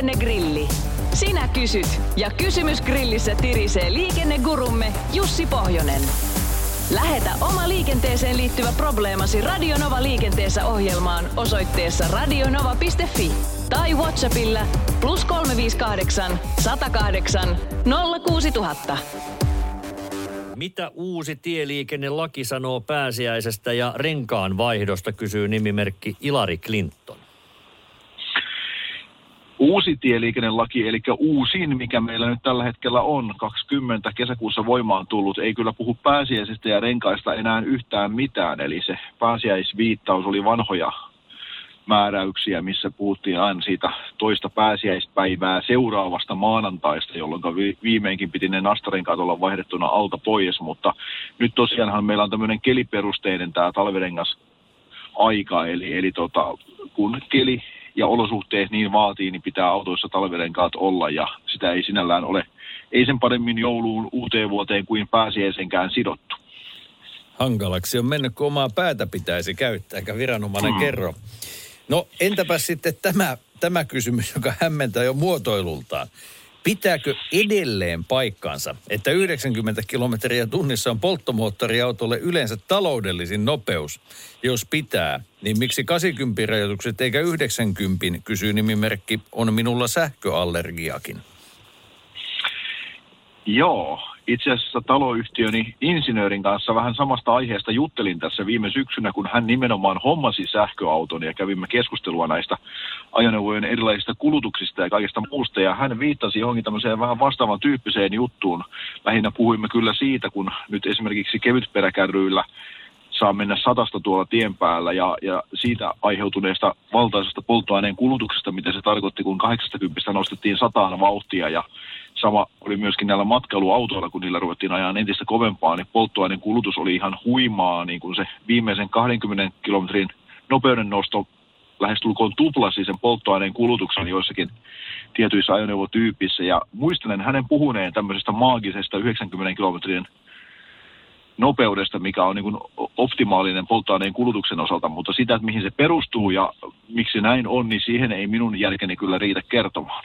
Liikennegrilli. Sinä kysyt ja kysymys grillissä tirisee liikennegurumme Jussi Pohjonen. Lähetä oma liikenteeseen liittyvä probleemasi Radionova liikenteessä ohjelmaan osoitteessa radionova.fi tai Whatsappilla plus 358 108 06000. Mitä uusi tieliikennelaki sanoo pääsiäisestä ja renkaan vaihdosta, kysyy nimimerkki Ilari Clinton. Uusi tieliikennelaki, eli uusin, mikä meillä nyt tällä hetkellä on, 20 kesäkuussa voimaan tullut, ei kyllä puhu pääsiäisestä ja renkaista enää yhtään mitään. Eli se pääsiäisviittaus oli vanhoja määräyksiä, missä puhuttiin aina siitä toista pääsiäispäivää seuraavasta maanantaista, jolloin viimeinkin piti ne nastarenkaat olla vaihdettuna alta pois, mutta nyt tosiaanhan meillä on tämmöinen keliperusteinen tämä talvirengas aika, eli, eli tota, kun keli ja olosuhteet niin vaatii, niin pitää autoissa talvirenkaat olla ja sitä ei sinällään ole, ei sen paremmin jouluun uuteen vuoteen kuin pääsiäisenkään sidottu. Hankalaksi on mennyt, kun omaa päätä pitäisi käyttää, eikä viranomainen hmm. kerro. No entäpä sitten tämä, tämä kysymys, joka hämmentää jo muotoilultaan. Pitääkö edelleen paikkansa, että 90 kilometriä tunnissa on polttomoottoriautolle yleensä taloudellisin nopeus? Jos pitää, niin miksi 80 rajoitukset eikä 90, kysyy nimimerkki, on minulla sähköallergiakin. Joo, itse asiassa taloyhtiöni insinöörin kanssa vähän samasta aiheesta juttelin tässä viime syksynä, kun hän nimenomaan hommasi sähköauton ja kävimme keskustelua näistä ajoneuvojen erilaisista kulutuksista ja kaikesta muusta. Ja hän viittasi johonkin tämmöiseen vähän vastaavan tyyppiseen juttuun. Lähinnä puhuimme kyllä siitä, kun nyt esimerkiksi kevytperäkärryillä saa mennä satasta tuolla tien päällä ja, ja siitä aiheutuneesta valtaisesta polttoaineen kulutuksesta, mitä se tarkoitti, kun 80 nostettiin sataan vauhtia ja sama oli myöskin näillä matkailuautoilla, kun niillä ruvettiin ajaa entistä kovempaa, niin polttoaineen kulutus oli ihan huimaa, niin kuin se viimeisen 20 kilometrin nopeuden nosto lähestulkoon tuplasi sen polttoaineen kulutuksen joissakin tietyissä ajoneuvotyypissä. Ja muistelen hänen puhuneen tämmöisestä maagisesta 90 kilometrin nopeudesta, mikä on niin kuin optimaalinen polttoaineen kulutuksen osalta, mutta sitä, että mihin se perustuu ja miksi näin on, niin siihen ei minun jälkeni kyllä riitä kertomaan.